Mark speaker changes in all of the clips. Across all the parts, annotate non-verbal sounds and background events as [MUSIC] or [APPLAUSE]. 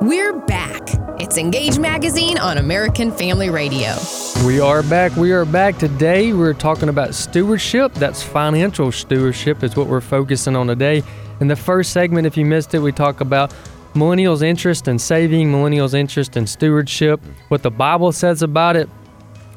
Speaker 1: We're back. It's Engage Magazine on American Family Radio.
Speaker 2: We are back. We are back today. We're talking about stewardship. That's financial stewardship, is what we're focusing on today. In the first segment, if you missed it, we talk about millennials' interest in saving, millennials' interest in stewardship, what the Bible says about it.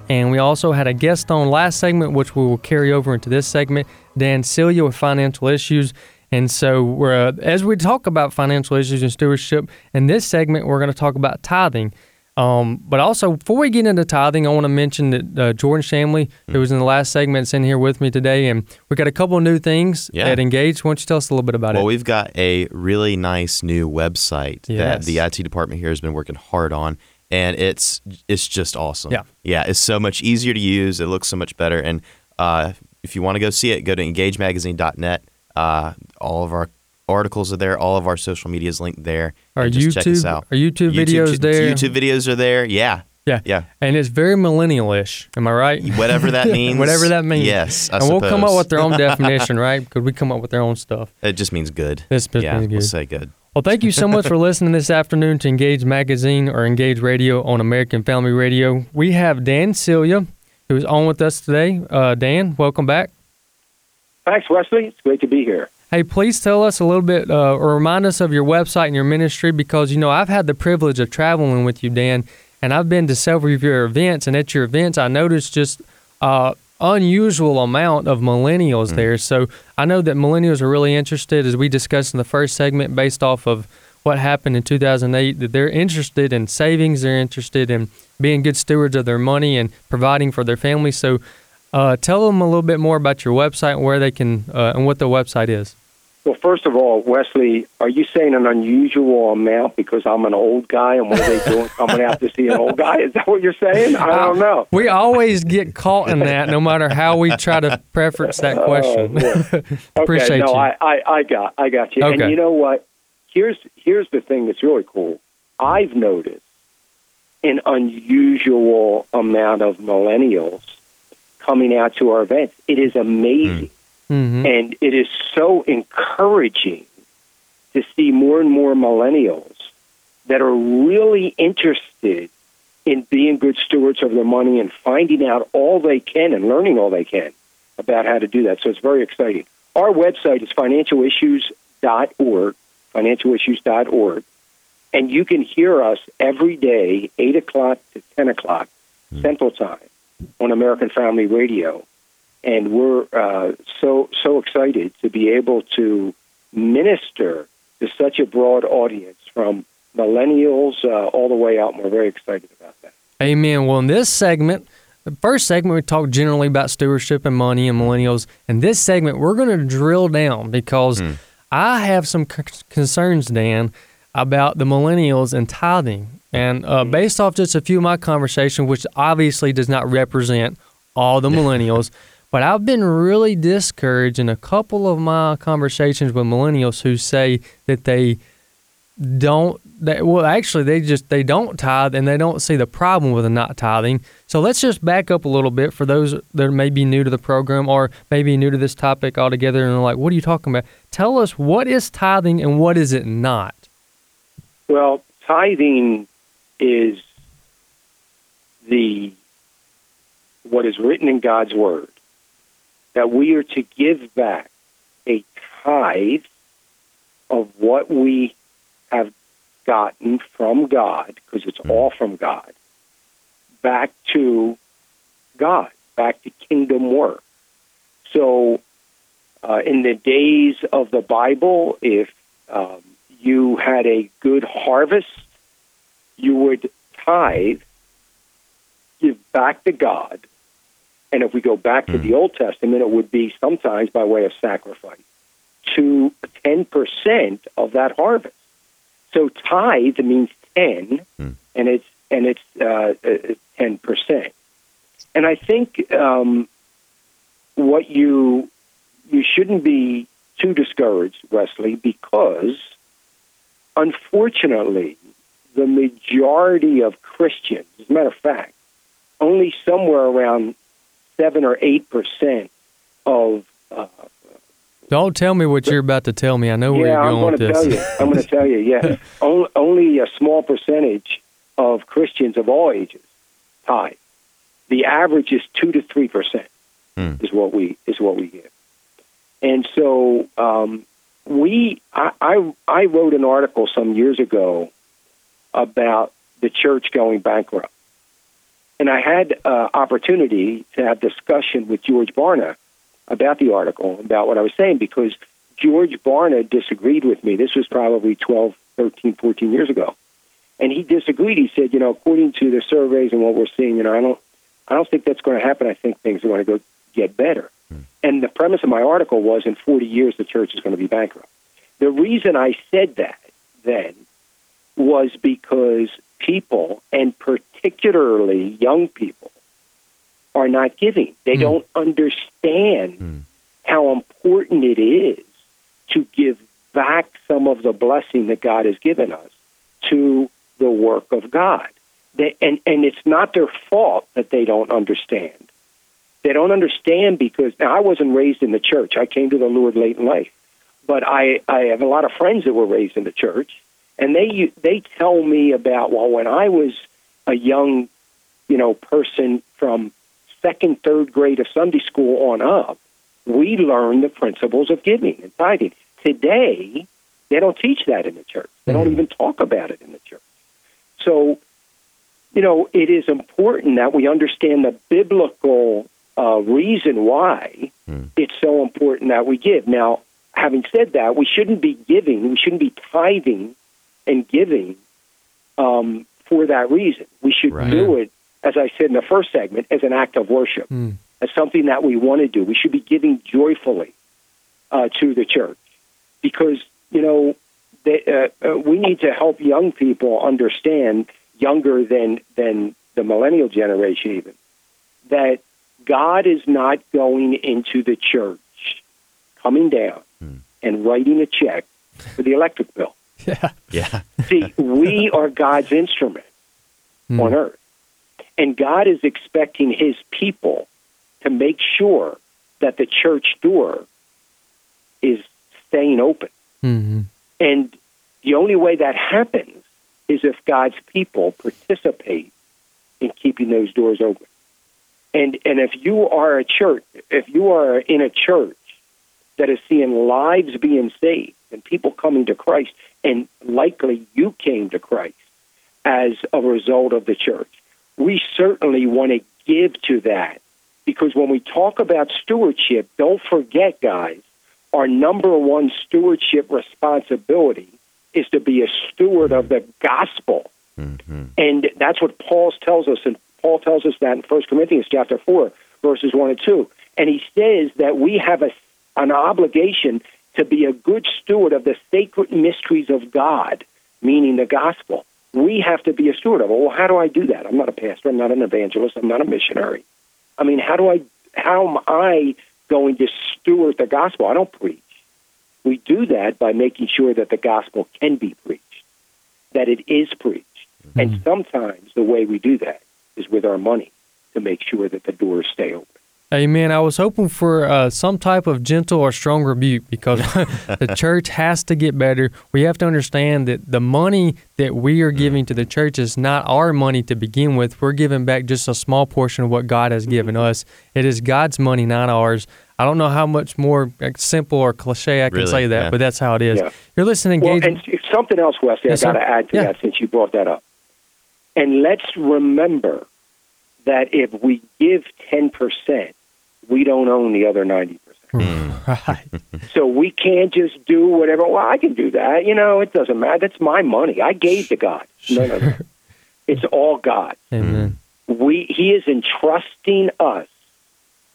Speaker 2: And we also had a guest on last segment, which we will carry over into this segment, Dan Celia with financial issues. And so, we're, uh, as we talk about financial issues and stewardship, in this segment, we're going to talk about tithing. Um, but also, before we get into tithing, I want to mention that uh, Jordan Shamley, who was in the last segment, is in here with me today, and we've got a couple of new things
Speaker 3: Yeah.
Speaker 2: at Engage. Why don't you tell us a little bit about
Speaker 3: Well,
Speaker 2: it?
Speaker 3: Well, we've got a really nice new website
Speaker 2: Yes.
Speaker 3: that the IT department here has been working hard on, and it's it's just awesome.
Speaker 2: Yeah.
Speaker 3: yeah, it's so much easier to use. It looks so much better, and uh, if you want to go see it, go to engagemagazine.net. Uh, all of our articles are there. All of our social media is linked there.
Speaker 2: Our
Speaker 3: just check us
Speaker 2: YouTube-
Speaker 3: out.
Speaker 2: our YouTube videos
Speaker 3: ch-
Speaker 2: there.
Speaker 3: YouTube videos are there. Yeah,
Speaker 2: yeah,
Speaker 3: yeah.
Speaker 2: and it's very millennial-ish. Am I right?
Speaker 3: Whatever that [LAUGHS] means.
Speaker 2: Whatever that means.
Speaker 3: Yes, I
Speaker 2: and we'll come up with their own [LAUGHS] definition, right? Because we come up with their own stuff.
Speaker 3: It just means good.
Speaker 2: This
Speaker 3: yeah,
Speaker 2: means
Speaker 3: we'll say good.
Speaker 2: Well, thank you so much for [LAUGHS] listening this afternoon to Engage Magazine or Engage Radio on American Family Radio. We have Dan Celia, who is on with us today. Uh, Dan, welcome back.
Speaker 4: Thanks, Wesley. It's great to be here.
Speaker 2: Hey, please tell us a little bit uh, or remind us of your website and your ministry because, you know, I've had the privilege of traveling with you, Dan, and I've been to several of your events. And at your events, I noticed just uh, unusual amount of millennials there. So I know that millennials are really interested, as we discussed in the first segment, based off of what happened in 2008, that they're interested in savings, they're interested in being good stewards of their money and providing for their family. So uh, tell them a little bit more about your website and where they can uh, and what the website is.
Speaker 4: Well, first of all, Wesley, are you saying an unusual amount because I'm an old guy and what are they doing [LAUGHS] coming out to see an old guy? Is that what you're saying? I don't know.
Speaker 2: We always get caught in that, no matter how we try to [LAUGHS] preference that question. [LAUGHS] Appreciate
Speaker 4: okay, no,
Speaker 2: you.
Speaker 4: I, I, I got, I got you.
Speaker 2: Okay.
Speaker 4: And you know what? Here's here's the thing that's really cool. I've noticed an unusual amount of millennials coming out to our events. It is amazing.
Speaker 2: hmm
Speaker 4: And it is so encouraging to see more and more millennials that are really interested in being good stewards of their money and finding out all they can and learning all they can about how to do that. So it's very exciting. Our website is financialissues.org, financialissues.org, and you can hear us every day, 8 o'clock to 10 o'clock Central Time on American Family Radio and we're uh, so so excited to be able to minister to such a broad audience from millennials uh, all the way out, and we're very excited about that.
Speaker 2: Amen. Well, in this segment, the first segment, we talked generally about stewardship and money and millennials. In this segment, we're going to drill down because I have some c- concerns, Dan, about the millennials and tithing. And uh, based off just a few of my conversations, which obviously does not represent all the [LAUGHS] millennials, but I've been really discouraged in a couple of my conversations with millennials who say that they don't they, well actually they just they don't tithe and they don't see the problem with not tithing. So let's just back up a little bit for those that may be new to the program or maybe new to this topic altogether and are like what are you talking about? Tell us what is tithing and what is it not?
Speaker 4: Well, tithing is the what is written in God's word that we are to give back a tithe of what we have gotten from God, because it's all from God, back to God, back to kingdom work. So, uh, in the days of the Bible, if um, you had a good harvest, you would tithe, give back to God. And if we go back to the Old Testament, it would be sometimes by way of sacrifice to 10% of that harvest. So tithe means 10, and it's and it's uh, uh, 10%. And I think um, what you you shouldn't be too discouraged, Wesley, because unfortunately, the majority of Christians, as a matter of fact, only somewhere around seven or eight percent of uh,
Speaker 2: Don't tell me what you're about to tell me. I know where
Speaker 4: yeah,
Speaker 2: you're going
Speaker 4: I'm
Speaker 2: going with
Speaker 4: to tell
Speaker 2: this.
Speaker 4: you. I'm going to tell you. Yeah, [LAUGHS] only, only a small percentage of Christians of all ages tithe. The average is two to three percent
Speaker 3: Hmm.
Speaker 4: is what we is what we give. And so um, we, I, I, I wrote an article some years ago about the church going bankrupt, and I had uh, opportunity to have discussion with George Barna about the article about what I was saying because George Barna disagreed with me. This was probably 12, 13, 14 years ago. And he disagreed. He said, you know, according to the surveys and what we're seeing, you know, I don't I don't think that's going to happen. I think things are going to go get better. And the premise of my article was in 40 years the church is going to be bankrupt. The reason I said that then was because people, and particularly young people, are not giving. They
Speaker 2: Hmm.
Speaker 4: don't understand how important it is to give back some of the blessing that God has given us to the work of God. They, and, and it's not their fault that they don't understand. They don't understand because now I wasn't raised in the church. I came to the Lord late in life. But I, I have a lot of friends that were raised in the church, and they they tell me about well, when I was a young, you know, person from second, third grade of Sunday school on up, we learned the principles of giving and tithing. Today, they don't teach that in the church. They don't even talk about it in the church. So, you know, it is important that we understand the biblical uh, reason why it's so important that we give. Now, having said that, we shouldn't be giving, we shouldn't be tithing and giving um, for that reason. We should
Speaker 3: Right.
Speaker 4: do it, as I said in the first segment, as an act of worship,
Speaker 2: Mm.
Speaker 4: as something that we want to do. We should be giving joyfully uh, to the church because, you know, they, uh, uh, we need to help young people understand, younger than, than the millennial generation even, that God is not going into the church, coming down and writing a check for the electric bill. [LAUGHS]
Speaker 2: Yeah.
Speaker 3: Yeah.
Speaker 4: See, we are God's instrument on earth. And God is expecting his people to make sure that the church door is staying open.
Speaker 2: hmm
Speaker 4: And the only way that happens is if God's people participate in keeping those doors open. And and if you are a church, if you are in a church that is seeing lives being saved and people coming to Christ, and likely you came to Christ as a result of the church, we certainly want to give to that. Because when we talk about stewardship, don't forget, guys, our number one stewardship responsibility is to be a steward of the gospel. Mm-hmm. And that's what Paul tells us, and Paul tells us that in 1 Corinthians chapter 4, verses 1 and 2. And he says that we have a, an obligation to be a good steward of the sacred mysteries of God, meaning the gospel. We have to be a steward of it. Well, how do I do that? I'm not a pastor. I'm not an evangelist. I'm not a missionary. I mean, how do I? How am I going to steward the gospel? I don't preach. We do that by making sure that the gospel can be preached, that it is preached. And hmm. sometimes the way we do that is with our money to make sure that the doors stay open.
Speaker 2: Amen. I was hoping for uh, some type of gentle or strong rebuke because [LAUGHS] the church has to get better. We have to understand that the money that we are giving to the church is not our money to begin with. We're giving back just a small portion of what God has given us. It is God's money, not ours. I don't know how much more simple or cliche I can
Speaker 3: Really?
Speaker 2: say that,
Speaker 3: Yeah.
Speaker 2: but that's how it is.
Speaker 4: Yeah.
Speaker 2: You're listening,
Speaker 4: Well,
Speaker 2: Gage.
Speaker 4: and something else, Wesley,
Speaker 2: Yes,
Speaker 4: I got to add to
Speaker 2: Yeah.
Speaker 4: that since you brought that up. And let's remember that if we give 10%, we don't own the other 90%. Hmm. Hmm. [LAUGHS]
Speaker 2: right.
Speaker 4: So we can't just do whatever. Well, I can do that. You know, it doesn't matter. That's my money. I gave to God. No, no, no. It's all God.
Speaker 2: Amen. Hmm.
Speaker 4: We He is entrusting us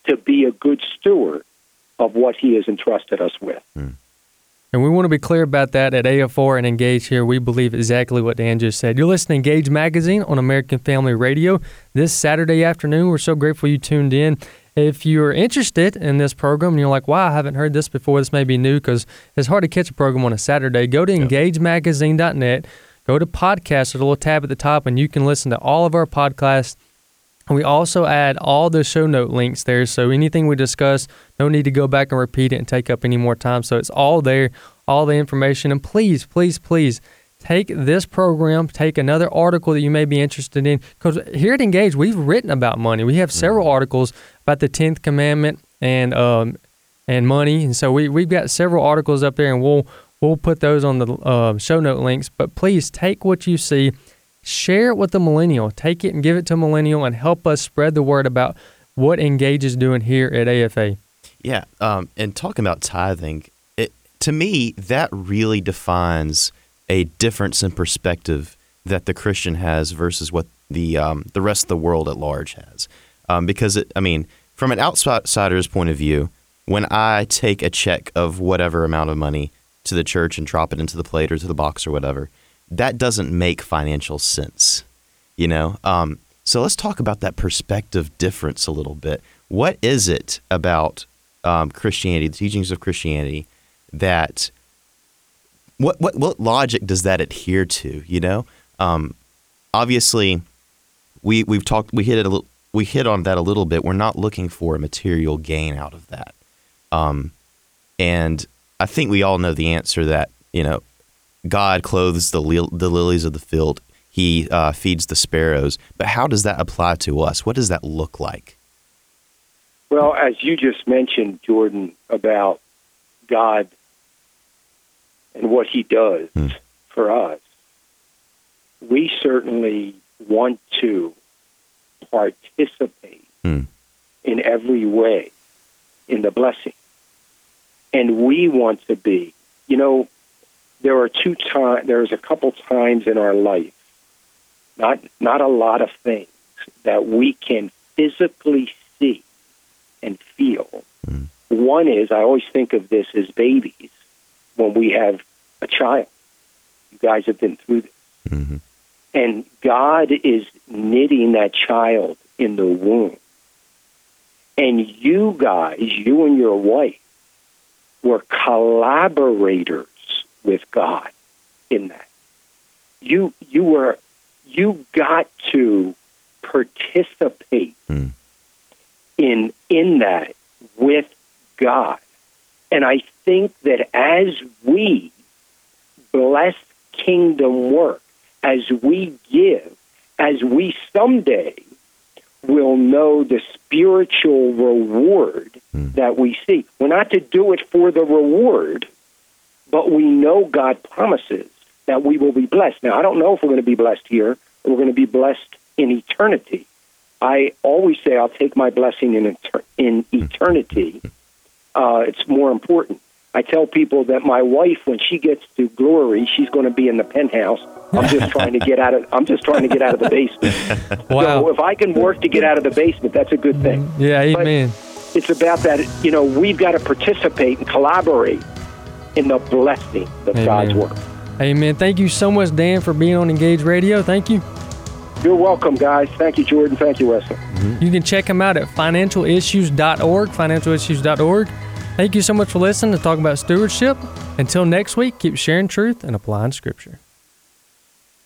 Speaker 4: to be a good steward of what He has entrusted us with.
Speaker 2: And we want to be clear about that at AFA and Engage here. We believe exactly what Dan just said. You're listening to Engage Magazine on American Family Radio this Saturday afternoon. We're so grateful you tuned in. If you're interested in this program and you're like, wow, I haven't heard this before, this may be new because it's hard to catch a program on a Saturday, go to engagemagazine.net, go to podcast, there's a little tab at the top, and you can listen to all of our podcasts We also add all the show note links there. So anything we discuss, no need to go back and repeat it and take up any more time. So it's all there, all the information. And please, please, please take this program, take another article that you may be interested in. Because here at Engage, we've written about money. We have several articles about the Tenth Commandment and um, and money, and so we we've got several articles up there, and we'll we'll put those on the uh, show note links. But please take what you see, share it with the millennial, take it and give it to a millennial, and help us spread the word about what Engage is doing here at AFA.
Speaker 3: Yeah, um, and talking about tithing, it, to me that really defines a difference in perspective that the Christian has versus what the um, the rest of the world at large has. Um, because it, I mean, from an outsider's point of view, when I take a check of whatever amount of money to the church and drop it into the plate or to the box or whatever, that doesn't make financial sense. You know, um, so let's talk about that perspective difference a little bit. What is it about um, Christianity, the teachings of Christianity, that what what what logic does that adhere to? You know, um, obviously, we we've talked we hit it a little we hit on that a little bit. We're not looking for a material gain out of that, um, and I think we all know the answer that you know God clothes the li- the lilies of the field. He uh, feeds the sparrows. But how does that apply to us? What does that look like?
Speaker 4: Well, as you just mentioned, Jordan, about God and what He does
Speaker 3: Hmm.
Speaker 4: for us, we certainly want to participate
Speaker 3: Hmm.
Speaker 4: in every way in the blessing. And we want to be, you know, there are two times, there's a couple times in our life, not, not a lot of things that we can physically see and feel. One is, I always think of this as babies when we have a child. You guys have been through this.
Speaker 3: Mhm.
Speaker 4: And God is knitting that child in the womb. And you guys, you and your wife, were collaborators with God in that. You you were you got to participate
Speaker 3: Hmm.
Speaker 4: in in that with God. And I think that as we bless kingdom work, as we give, as we someday will know the spiritual reward that we see. We're not to do it for the reward, but we know God promises that we will be blessed. Now, I don't know if we're going to be blessed here we're going to be blessed in eternity. I always say I'll take my blessing in, in eternity. [LAUGHS] Uh, it's more important. I tell people that my wife, when she gets to glory, she's going to be in the penthouse. I'm just trying to get out of. I'm just trying to get out of the basement. [LAUGHS] So
Speaker 2: Wow.
Speaker 4: if I can work to get out of the basement, that's a good thing.
Speaker 2: Yeah,
Speaker 4: But
Speaker 2: amen.
Speaker 4: It's about that. You know, we've got to participate and collaborate in the blessing of
Speaker 2: Amen.
Speaker 4: God's work.
Speaker 2: Amen. Thank you so much, Dan, for being on Engage Radio. Thank you.
Speaker 4: You're welcome, guys. Thank you, Jordan. Thank you, Wesley. Mm-hmm.
Speaker 2: You can check him out at financialissues.org, financialissues.org. Thank you so much for listening to talk about stewardship. Until next week, keep sharing truth and applying scripture.